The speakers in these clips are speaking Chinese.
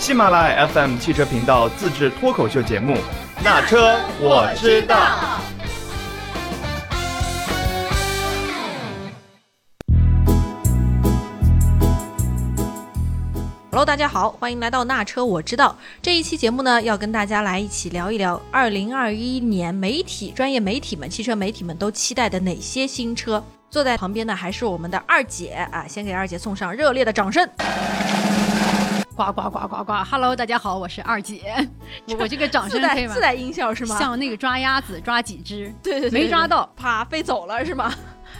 喜马拉雅 FM 汽车频道自制脱口秀节目《那车我知道》。Hello，大家好，欢迎来到那车我知道。这一期节目呢，要跟大家来一起聊一聊二零二一年媒体专业媒体们、汽车媒体们都期待的哪些新车。坐在旁边的还是我们的二姐啊，先给二姐送上热烈的掌声。呱呱呱呱呱！Hello，大家好，我是二姐。我 我这个掌声自可以吗自？带音效是吗？像那个抓鸭子抓几只，对对对，没抓到，啪飞走了是吗？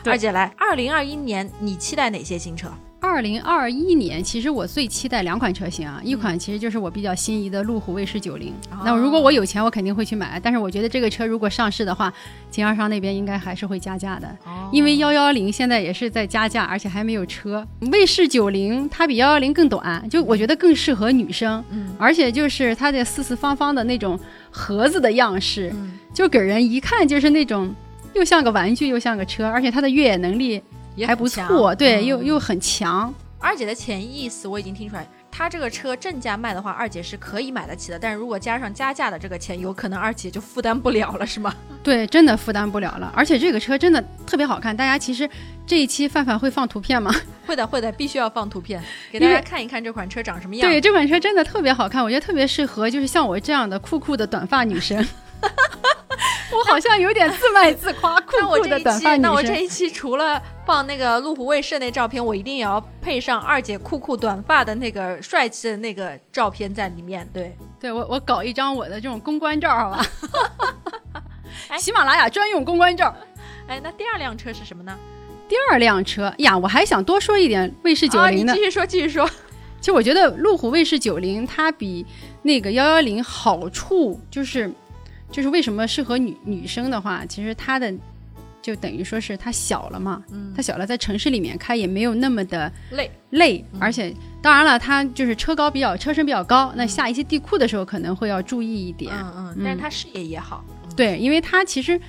二姐来，二零二一年你期待哪些新车？二零二一年，其实我最期待两款车型啊，一款其实就是我比较心仪的路虎卫士九零、哦。那如果我有钱，我肯定会去买。但是我觉得这个车如果上市的话，经销商那边应该还是会加价的，哦。因为幺幺零现在也是在加价，而且还没有车。卫士九零它比幺幺零更短，就我觉得更适合女生，嗯。而且就是它的四四方方的那种盒子的样式，嗯。就给人一看就是那种又像个玩具又像个车，而且它的越野能力还不也很强错，对，嗯又又很强。二姐的潜意思我已经听出来，她这个车正价卖的话，二姐是可以买得起的，但是如果加上加价的这个钱，有可能二姐就负担不了了，是吗？对，真的负担不了了，而且这个车真的特别好看。大家其实这一期范范会放图片吗？会的，会的，必须要放图片给大家看一看这款车长什么样。对，这款车真的特别好看，我觉得特别适合就是像我这样的酷酷的短发女生。我好像有点自卖自夸，酷酷的短发女那我这。一期除了放那个路虎卫士那照片，我一定也要配上二姐酷酷短发的那个帅气的那个照片在里面。对，对我，我搞一张我的这种公关照，好 吧？哎喜马拉雅专用公关照。哎，那第二辆车是什么呢？第二辆车呀，我还想多说一点卫士九啊，零的。你继续说，继续说。其实我觉得路虎卫士九零它比那个幺幺零好处就是，就是为什么适合女女生的话，其实它的就等于说是它小了嘛，嗯它小了，在城市里面开也没有那么的累，累，嗯而且当然了，它就是车高比较车身比较高，那下一些地库的时候可能会要注意一点，嗯嗯，但是它视野也好。对，因为它其实。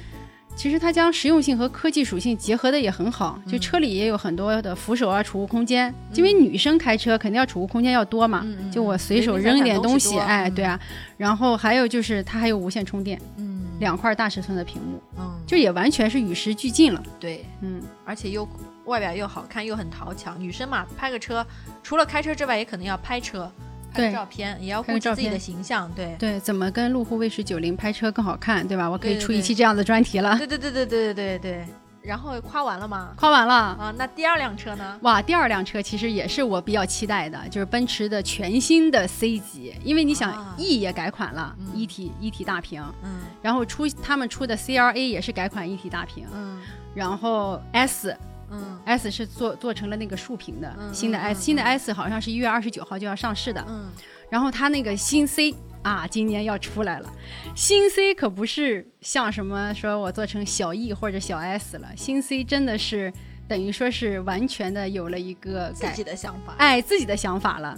其实它将实用性和科技属性结合的也很好，就车里也有很多的扶手啊、储物空间。因为女生开车肯定要储物空间要多嘛，就我随手扔一点东西，哎，嗯对啊。然后还有就是它还有无线充电，嗯，两块大尺寸的屏幕，嗯，就也完全是与时俱进了。对，嗯，而且又外表又好看，又很讨巧。女生嘛，拍个车，除了开车之外，也可能要拍车、拍照片，也要顾及自己的形象。对，对，怎么跟路虎卫士九零拍车更好看，对吧？我可以出一期这样的专题了。对对对对对对对对。然后夸完了吗？夸完了。啊，那第二辆车呢？哇，第二辆车其实也是我比较期待的，就是奔驰的全新的 C 级，因为你想啊 E 也改款了，嗯一体一体大屏，嗯然后出他们出的 CLA 也是改款一体大屏，嗯然后 S 嗯 S 是做做成了那个竖屏的、嗯新的嗯 S，、嗯新的 S 好像是一月二十九号就要上市的，嗯，然后它那个新 C 啊，今年要出来了。新 C 可不是像什么说我做成小 E 或者小 S 了，新 C 真的是等于说是完全的有了一个自己的想法。哎自己的想法了。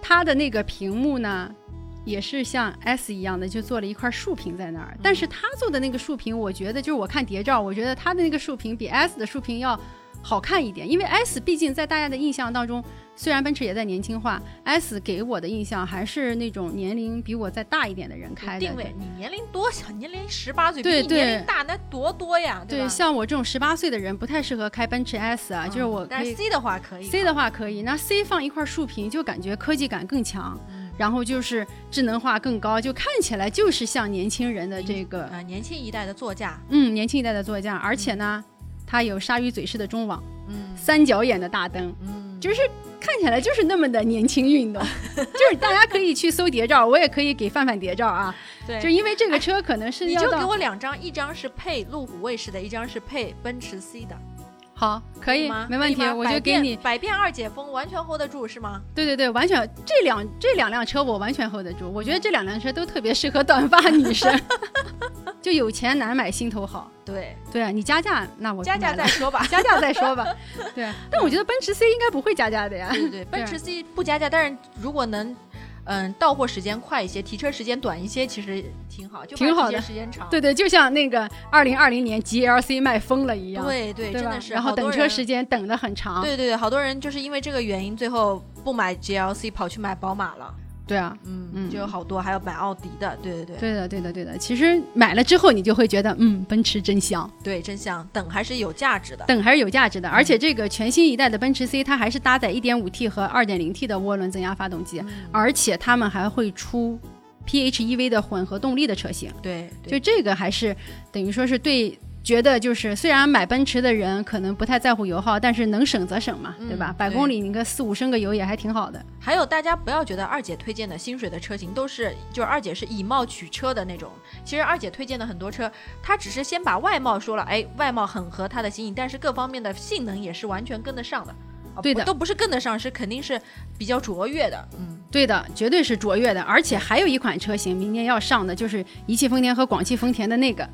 它的那个屏幕呢，也是像 S 一样的，就做了一块竖屏在那儿。但是它做的那个竖屏，我觉得就是我看谍照，我觉得它的那个竖屏比 S 的竖屏要好看一点，因为 S 毕竟在大家的印象当中，虽然奔驰也在年轻化，S 给我的印象还是那种年龄比我再大一点的人开的。定位，你年龄多小？年龄十八岁，比对你年龄大那多多呀，对，吧？像我这种十八岁的人不太适合开奔驰 S 啊，就是我嗯但是 C 的话可以 C 的话可以，那 C 放一块竖屏就感觉科技感更强，嗯然后就是智能化更高，就看起来就是像年轻人的这个啊，年轻一代的座驾，嗯年轻一代的座驾，而且呢，它有鲨鱼嘴式的中网，嗯。三角眼的大灯，嗯，就是看起来就是那么的年轻运动，就是大家可以去搜谍照，我也可以给范范谍照啊，对，就因为这个车可能是你就给我两张，一张是配路虎卫士的，一张是配奔驰 C 的，好可以吗？没问题我就给你，百变二姐风，完全 hold 得住是吗？对对对，完全这两这两辆车我完全 hold 得住，我觉得这两辆车都特别适合短发女生，就有钱难买心头好。对，对啊，你加价那我加价再说吧。加价再说吧。对，但我觉得奔驰 C 应该不会加价的呀。对对对，奔驰 C 不加价，但是如果能。嗯，到货时间快一些，提车时间短一些，其实挺好，就挺好的提车时间长。对对，就像那个二零二零年 GLC 卖疯了一样，对对，对真的是。然后等车时间等的很长。对对对，好多人就是因为这个原因，最后不买 GLC，跑去买宝马了。对啊，嗯嗯就有好多，还有买奥迪的，对对对对的，对的，对的。其实买了之后，你就会觉得，嗯，奔驰真香，对，真香，等还是有价值的。等还是有价值的。而且这个全新一代的奔驰 C，它还是搭载 1.5T 和 2.0T 的涡轮增压发动机，而且他们还会出 PHEV 的混合动力的车型。对，就这个还是等于说是对。觉得就是，虽然买奔驰的人可能不太在乎油耗，但是能省则省嘛，对吧嗯？百公里你个四五升个油也还挺好的。还有大家不要觉得二姐推荐的薪水的车型都是，就是二姐是以貌取车的那种。其实二姐推荐的很多车，她只是先把外貌说了，哎，外貌很合她的心意，但是各方面的性能也是完全跟得上的。啊对的都不是跟得上，是肯定是比较卓越的。嗯，对的，绝对是卓越的。而且还有一款车型明年要上的，就是一汽丰田和广汽丰田的那个，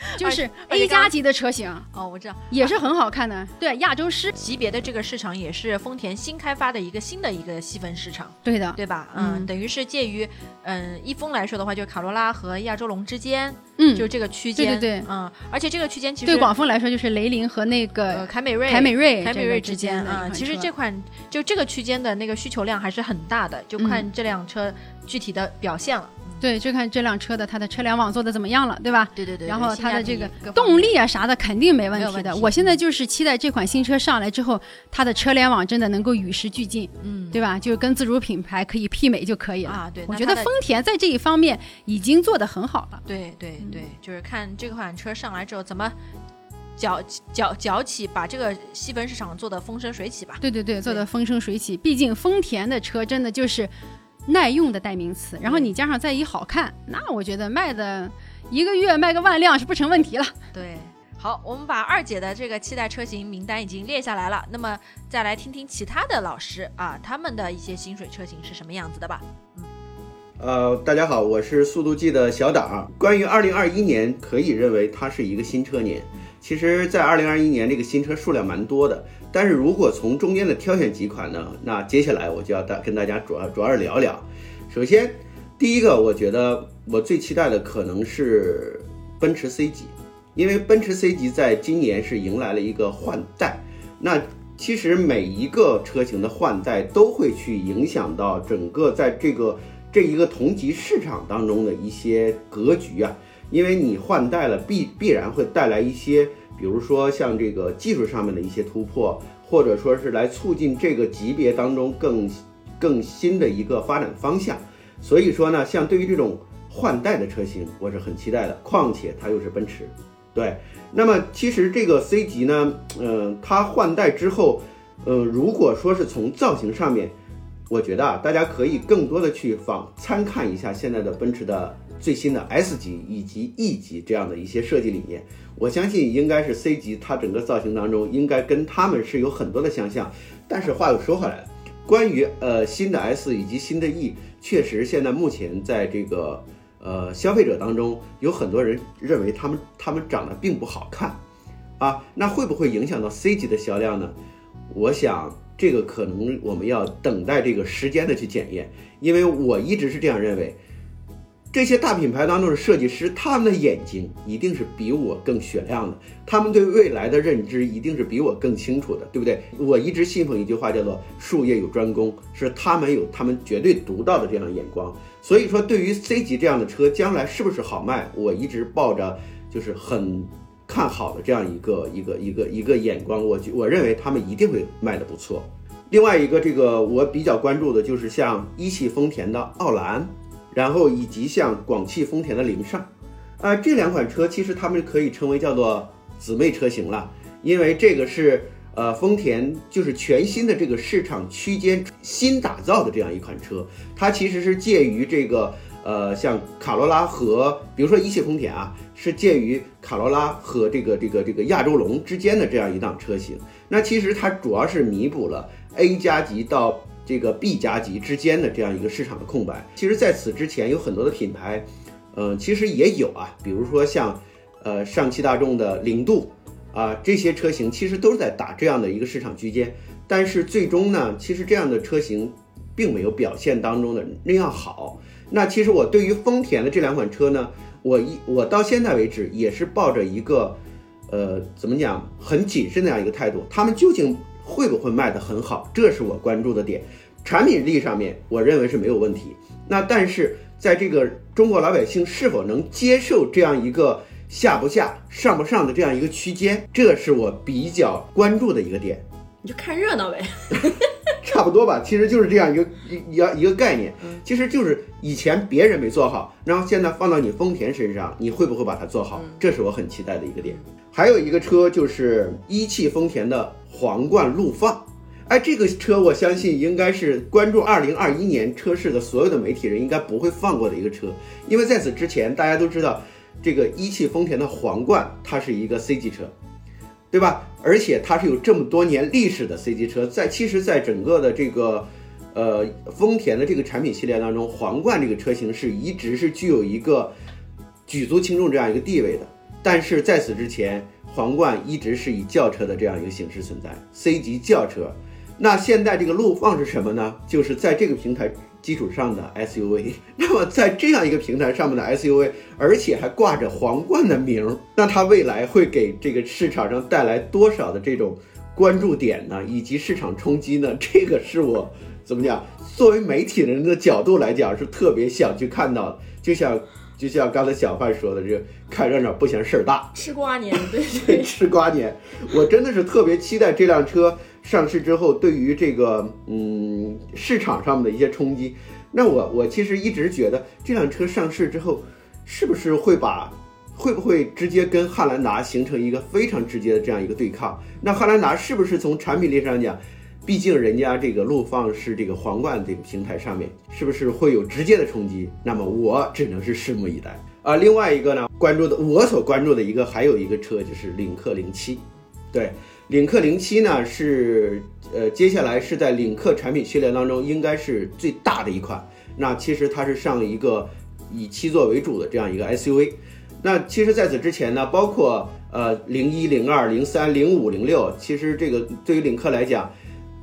就是 A 加级的车型，哦，我知道，也是很好看的。对，亚洲狮，级别的这个市场也是丰田新开发的一个新的一个细分市场，对的，对吧？嗯，嗯。等于是介于嗯一丰来说的话，就是卡罗拉和亚洲龙之间，嗯，就这个区间。对对对。嗯，而且这个区间其实对广丰来说就是雷凌和那呃个凯美瑞、凯美瑞凯美瑞之间啊，款其实这款就这个区间的那个需求量还是很大的，就看嗯这辆车具体的表现了。对，就看这辆车的它的车联网做的怎么样了，对吧？对对对，然后它的这个动力啊啥的肯定没问题的。我现在就是期待这款新车上来之后，它的车联网真的能够与时俱进，嗯，对吧？就是跟自主品牌可以媲美就可以了。啊，对，我觉得丰田在这一方面已经做得很好了。对对嗯对，就是看这款车上来之后怎么搅搅搅起，把这个细分市场做得风生水起吧。对对对，做得风生水起。毕竟丰田的车真的就是耐用的代名词，然后你加上再一好看，那我觉得卖的一个月卖个万辆是不成问题了。对，好，我们把二姐的这个期待车型名单已经列下来了，那么再来听听其他的老师啊，他们的一些薪水车型是什么样子的吧。嗯呃，大家好，我是速度记的小党。关于二零二一年，可以认为它是一个新车年。其实，在二零二一年，这个新车数量蛮多的。但是如果从中间的挑选几款呢，那接下来我就要大跟大家主要主要是聊聊。首先，第一个，我觉得我最期待的可能是奔驰 C 级，因为奔驰 C 级在今年是迎来了一个换代。那其实每一个车型的换代都会去影响到整个在这个这一个同级市场当中的一些格局啊，因为你换代了必必然会带来一些，比如说像这个技术上面的一些突破，或者说是来促进这个级别当中更更新的一个发展方向。所以说呢，像对于这种换代的车型，我是很期待的。况且它又是奔驰，对。那么其实这个 C 级呢，呃，它换代之后，呃，如果说是从造型上面，我觉得啊，大家可以更多的去仿参看一下现在的奔驰的最新的 S 级以及 E 级这样的一些设计理念。我相信应该是 C 级，它整个造型当中应该跟他们是有很多的相像。但是话又说回来，关于呃新的 S 以及新的 E，确实现在目前在这个呃消费者当中，有很多人认为他们他们长得并不好看啊，那会不会影响到 C 级的销量呢？我想这个可能我们要等待这个时间的去检验，因为我一直是这样认为，这些大品牌当中的设计师，他们的眼睛一定是比我更雪亮的，他们对未来的认知一定是比我更清楚的，对不对？我一直信奉一句话，叫做“术业有专攻”，是他们有他们绝对独到的这样的眼光。所以说，对于 C 级这样的车，将来是不是好卖，我一直抱着就是很看好的这样一个一个一个一个眼光，我觉我认为他们一定会卖的不错。另外一个，这个我比较关注的就是像一汽丰田的奥兰，然后以及像广汽丰田的凌尚，啊、这两款车其实它们可以称为叫做姊妹车型了，因为这个是呃丰田就是全新的这个市场区间新打造的这样一款车，它其实是介于这个呃像卡罗拉和比如说一汽丰田啊，是介于卡罗拉和这个这个这个亚洲龙之间的这样一档车型。那其实它主要是弥补了 A 加级到这个 B 加级之间的这样一个市场的空白。其实，在此之前有很多的品牌，呃，其实也有啊，比如说像呃上汽大众的凌渡啊，这些车型其实都是在打这样的一个市场区间。但是最终呢，其实这样的车型并没有表现当中的那样好。那其实我对于丰田的这两款车呢，我一我到现在为止也是抱着一个，呃，怎么讲，很谨慎的样一个态度。他们究竟会不会卖得很好，这是我关注的点。产品力上面，我认为是没有问题。那但是在这个中国老百姓是否能接受这样一个下不下、上不上的这样一个区间，这是我比较关注的一个点。你就看热闹呗。差不多吧，其实就是这样一个一一个一个概念，其实就是以前别人没做好，然后现在放到你丰田身上，你会不会把它做好？这是我很期待的一个点。还有一个车就是一汽丰田的皇冠陆放，哎，这个车我相信应该是关注二零二一年车市的所有的媒体人应该不会放过的一个车，因为在此之前大家都知道，这个一汽丰田的皇冠它是一个 C 级车。对吧？而且它是有这么多年历史的 C 级车，在其实，在整个的这个，呃，丰田的这个产品系列当中，皇冠这个车型是一直是具有一个举足轻重这样一个地位的。但是在此之前，皇冠一直是以轿车的这样一个形式存在，C 级轿车。那现在这个陆放是什么呢？就是在这个平台。基础上的 SUV，那么在这样一个平台上面的 SUV，而且还挂着皇冠的名，那它未来会给这个市场上带来多少的这种关注点呢？以及市场冲击呢？这个是我怎么讲？作为媒体人的角度来讲，是特别想去看到的。就像就像刚才小范说的，这个看热闹不嫌事儿大，吃瓜年，对对，吃瓜年，我真的是特别期待这辆车。上市之后，对于这个嗯市场上面的一些冲击，那我我其实一直觉得这辆车上市之后，是不是会把会不会直接跟汉兰达形成一个非常直接的这样一个对抗？那汉兰达是不是从产品力上讲，毕竟人家这个陆放是这个皇冠这个平台上面，是不是会有直接的冲击？那么我只能是拭目以待啊。另外一个呢，关注的我所关注的一个还有一个车就是领克零七，对。领克零七呢是呃接下来是在领克产品系列当中应该是最大的一款。那其实它是上一个以七座为主的这样一个 SUV。那其实在此之前呢，包括呃零一、零二、零三、零五、零六，其实这个对于领克来讲，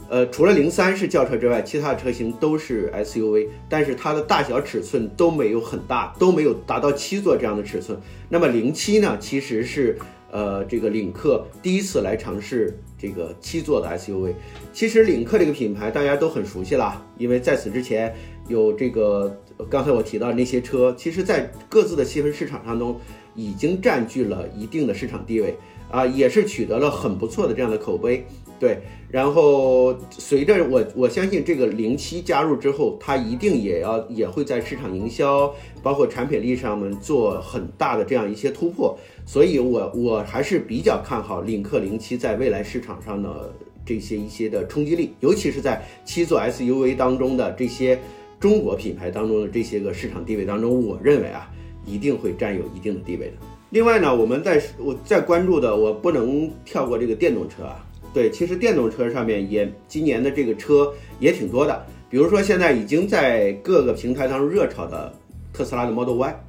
呃除了零三是轿车之外，其他的车型都是 SUV，但是它的大小尺寸都没有很大，都没有达到七座这样的尺寸。那么零七呢，其实是。呃，这个领克第一次来尝试这个七座的 SUV，其实领克这个品牌大家都很熟悉了，因为在此之前有这个刚才我提到那些车，其实在各自的细分市场当中已经占据了一定的市场地位啊，也是取得了很不错的这样的口碑。对，然后随着我我相信这个零七加入之后，它一定也要也会在市场营销，包括产品力上面做很大的这样一些突破，所以我我还是比较看好领克零七在未来市场上的这些一些的冲击力，尤其是在七座 SUV 当中的这些中国品牌当中的这些个市场地位当中，我认为啊一定会占有一定的地位的。另外呢，我们在我在关注的，我不能跳过这个电动车啊。对，其实电动车上面也今年的这个车也挺多的，比如说现在已经在各个平台当中热炒的特斯拉的 Model Y，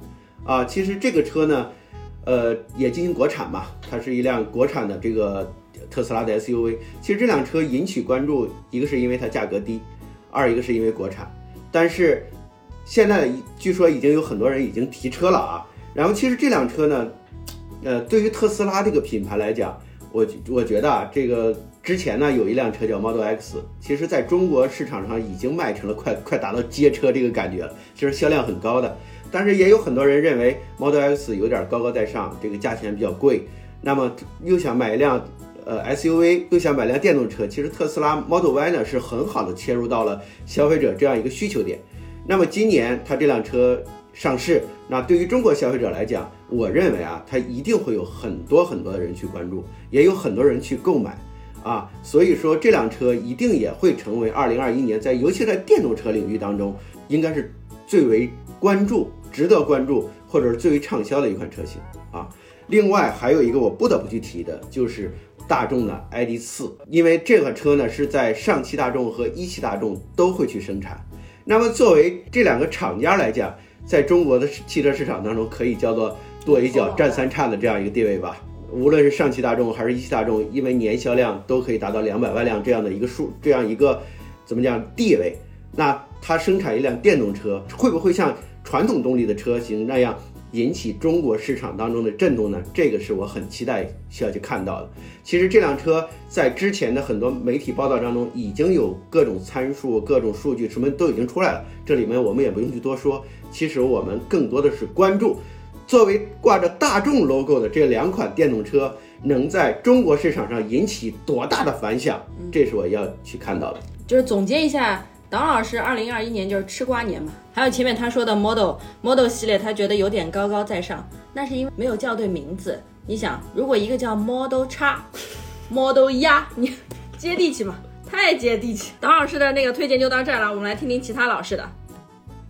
啊，其实这个车呢，呃，也进行国产嘛，它是一辆国产的这个特斯拉的 SUV。其实这辆车引起关注，一个是因为它价格低，二一个是因为国产。但是现在据说已经有很多人已经提车了啊。然后其实这辆车呢，呃，对于特斯拉这个品牌来讲，我我觉得啊，这个之前呢有一辆车叫 Model X，其实在中国市场上已经卖成了快快达到街车这个感觉了，其实销量很高的。但是也有很多人认为 Model X 有点高高在上，这个价钱比较贵，那么又想买一辆呃 SUV，又想买辆电动车，其实特斯拉 Model Y 呢是很好的切入到了消费者这样一个需求点。那么今年它这辆车。上市，那对于中国消费者来讲，我认为啊，它一定会有很多很多的人去关注，也有很多人去购买，啊，所以说这辆车一定也会成为二零二一年在尤其在电动车领域当中，应该是最为关注、值得关注或者是最为畅销的一款车型啊。另外还有一个我不得不去提的，就是大众的 ID 四，因为这款车呢是在上汽大众和一汽大众都会去生产，那么作为这两个厂家来讲。在中国的汽车市场当中，可以叫做跺一脚战三颤的这样一个地位吧。无论是上汽大众还是一汽大众，因为年销量都可以达到两百万辆这样的一个数，这样一个怎么讲地位？那它生产一辆电动车，会不会像传统动力的车型那样引起中国市场当中的震动呢？这个是我很期待需要去看到的。其实这辆车在之前的很多媒体报道当中已经有各种参数、各种数据什么都已经出来了，这里面我们也不用去多说。其实我们更多的是关注，作为挂着大众 logo 的这两款电动车能在中国市场上引起多大的反响，这是我要去看到的。就是总结一下，党老师二零二一年就是吃瓜年嘛。还有前面他说的 Model Model 系列，他觉得有点高高在上，那是因为没有叫对名字。你想，如果一个叫 Model 叉，Model 鸭，你接地气吗？太接地气。党老师的那个推荐就到这儿了，我们来听听其他老师的。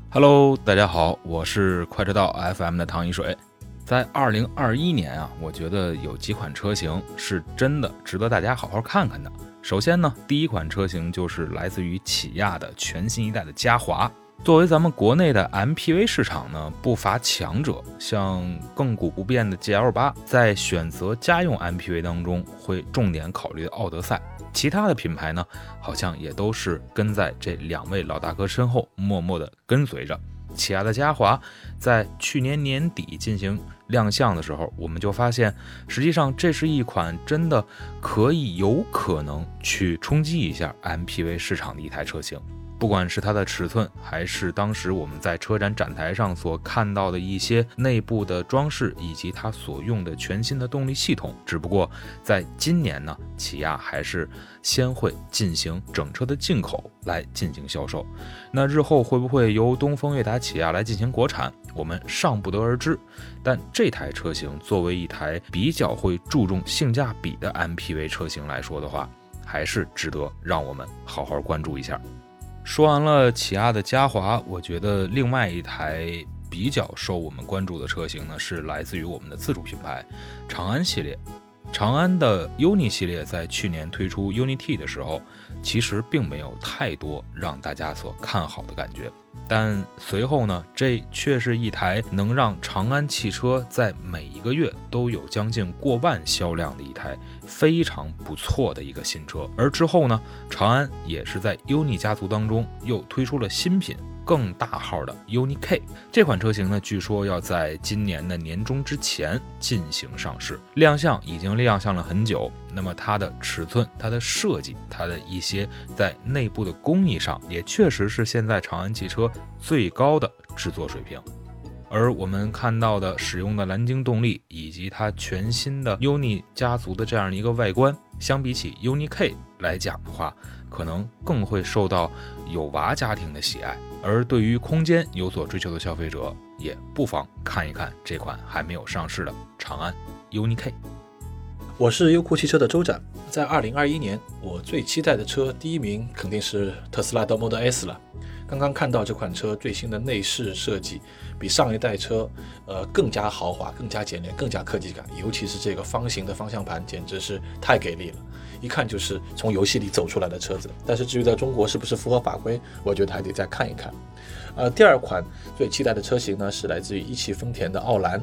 Hello，大家好，我是快车道 FM 的唐一水。在二零二一年啊，我觉得有几款车型是真的值得大家好好看看的。首先呢，第一款车型就是来自于起亚的全新一代的嘉华。作为咱们国内的 MPV 市场呢，不乏强者，像亘古不变的 GL 八，在选择家用 MPV 当中会重点考虑奥德赛。其他的品牌呢，好像也都是跟在这两位老大哥身后，默默地跟随着。起亚的嘉华在去年年底进行亮相的时候，我们就发现，实际上这是一款真的可以有可能去冲击一下 MPV 市场的一台车型。不管是它的尺寸，还是当时我们在车展展台上所看到的一些内部的装饰，以及它所用的全新的动力系统，只不过在今年呢，起亚还是先会进行整车的进口来进行销售。那日后会不会由东风悦达起亚来进行国产，我们尚不得而知。但这台车型作为一台比较会注重性价比的 MPV 车型来说的话，还是值得让我们好好关注一下。说完了起亚的嘉华，我觉得另外一台比较受我们关注的车型呢，是来自于我们的自主品牌长安系列。长安的 UNI 系列在去年推出 UNI T 的时候，其实并没有太多让大家所看好的感觉。但随后呢，这却是一台能让长安汽车在每一个月都有将近过万销量的一台非常不错的一个新车。而之后呢，长安也是在 UNI 家族当中又推出了新品。更大号的 UNI K 这款车型呢，据说要在今年的年中之前进行上市亮相，已经亮相了很久。那么它的尺寸、它的设计、它的一些在内部的工艺上，也确实是现在长安汽车最高的制作水平。而我们看到的使用的蓝鲸动力，以及它全新的 UNI 家族的这样一个外观，相比起 UNI K 来讲的话，可能更会受到有娃家庭的喜爱。而对于空间有所追求的消费者，也不妨看一看这款还没有上市的长安 UNI K。我是优酷汽车的周展，在二零二一年，我最期待的车第一名肯定是特斯拉的 Model S 了。刚刚看到这款车最新的内饰设计，比上一代车，呃，更加豪华、更加简练、更加科技感，尤其是这个方形的方向盘，简直是太给力了，一看就是从游戏里走出来的车子。但是至于在中国是不是符合法规，我觉得还得再看一看。呃，第二款最期待的车型呢，是来自于一汽丰田的奥兰，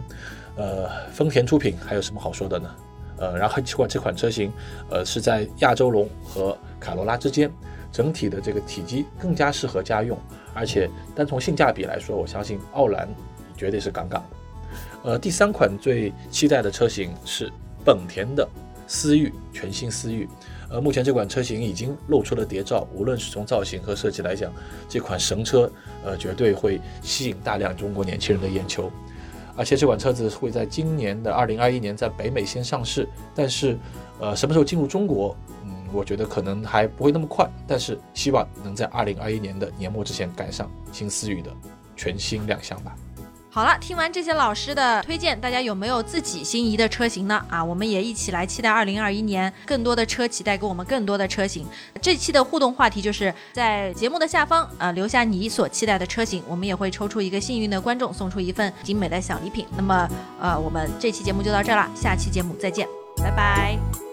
呃，丰田出品，还有什么好说的呢？呃，然后这款这款车型，呃，是在亚洲龙和卡罗拉之间，整体的这个体积更加适合家用，而且单从性价比来说，我相信奥兰绝对是杠杠的。呃，第三款最期待的车型是本田的思域，全新思域。呃，目前这款车型已经露出了谍照，无论是从造型和设计来讲，这款神车，呃，绝对会吸引大量中国年轻人的眼球。而且这款车子会在今年的二零二一年在北美先上市，但是，呃，什么时候进入中国，嗯，我觉得可能还不会那么快，但是希望能在二零二一年的年末之前赶上新思域的全新亮相吧。好了，听完这些老师的推荐，大家有没有自己心仪的车型呢？啊，我们也一起来期待二零二一年更多的车企带给我们更多的车型。这期的互动话题就是在节目的下方，呃，留下你所期待的车型，我们也会抽出一个幸运的观众，送出一份精美的小礼品。那么，呃，我们这期节目就到这儿了，下期节目再见，拜拜。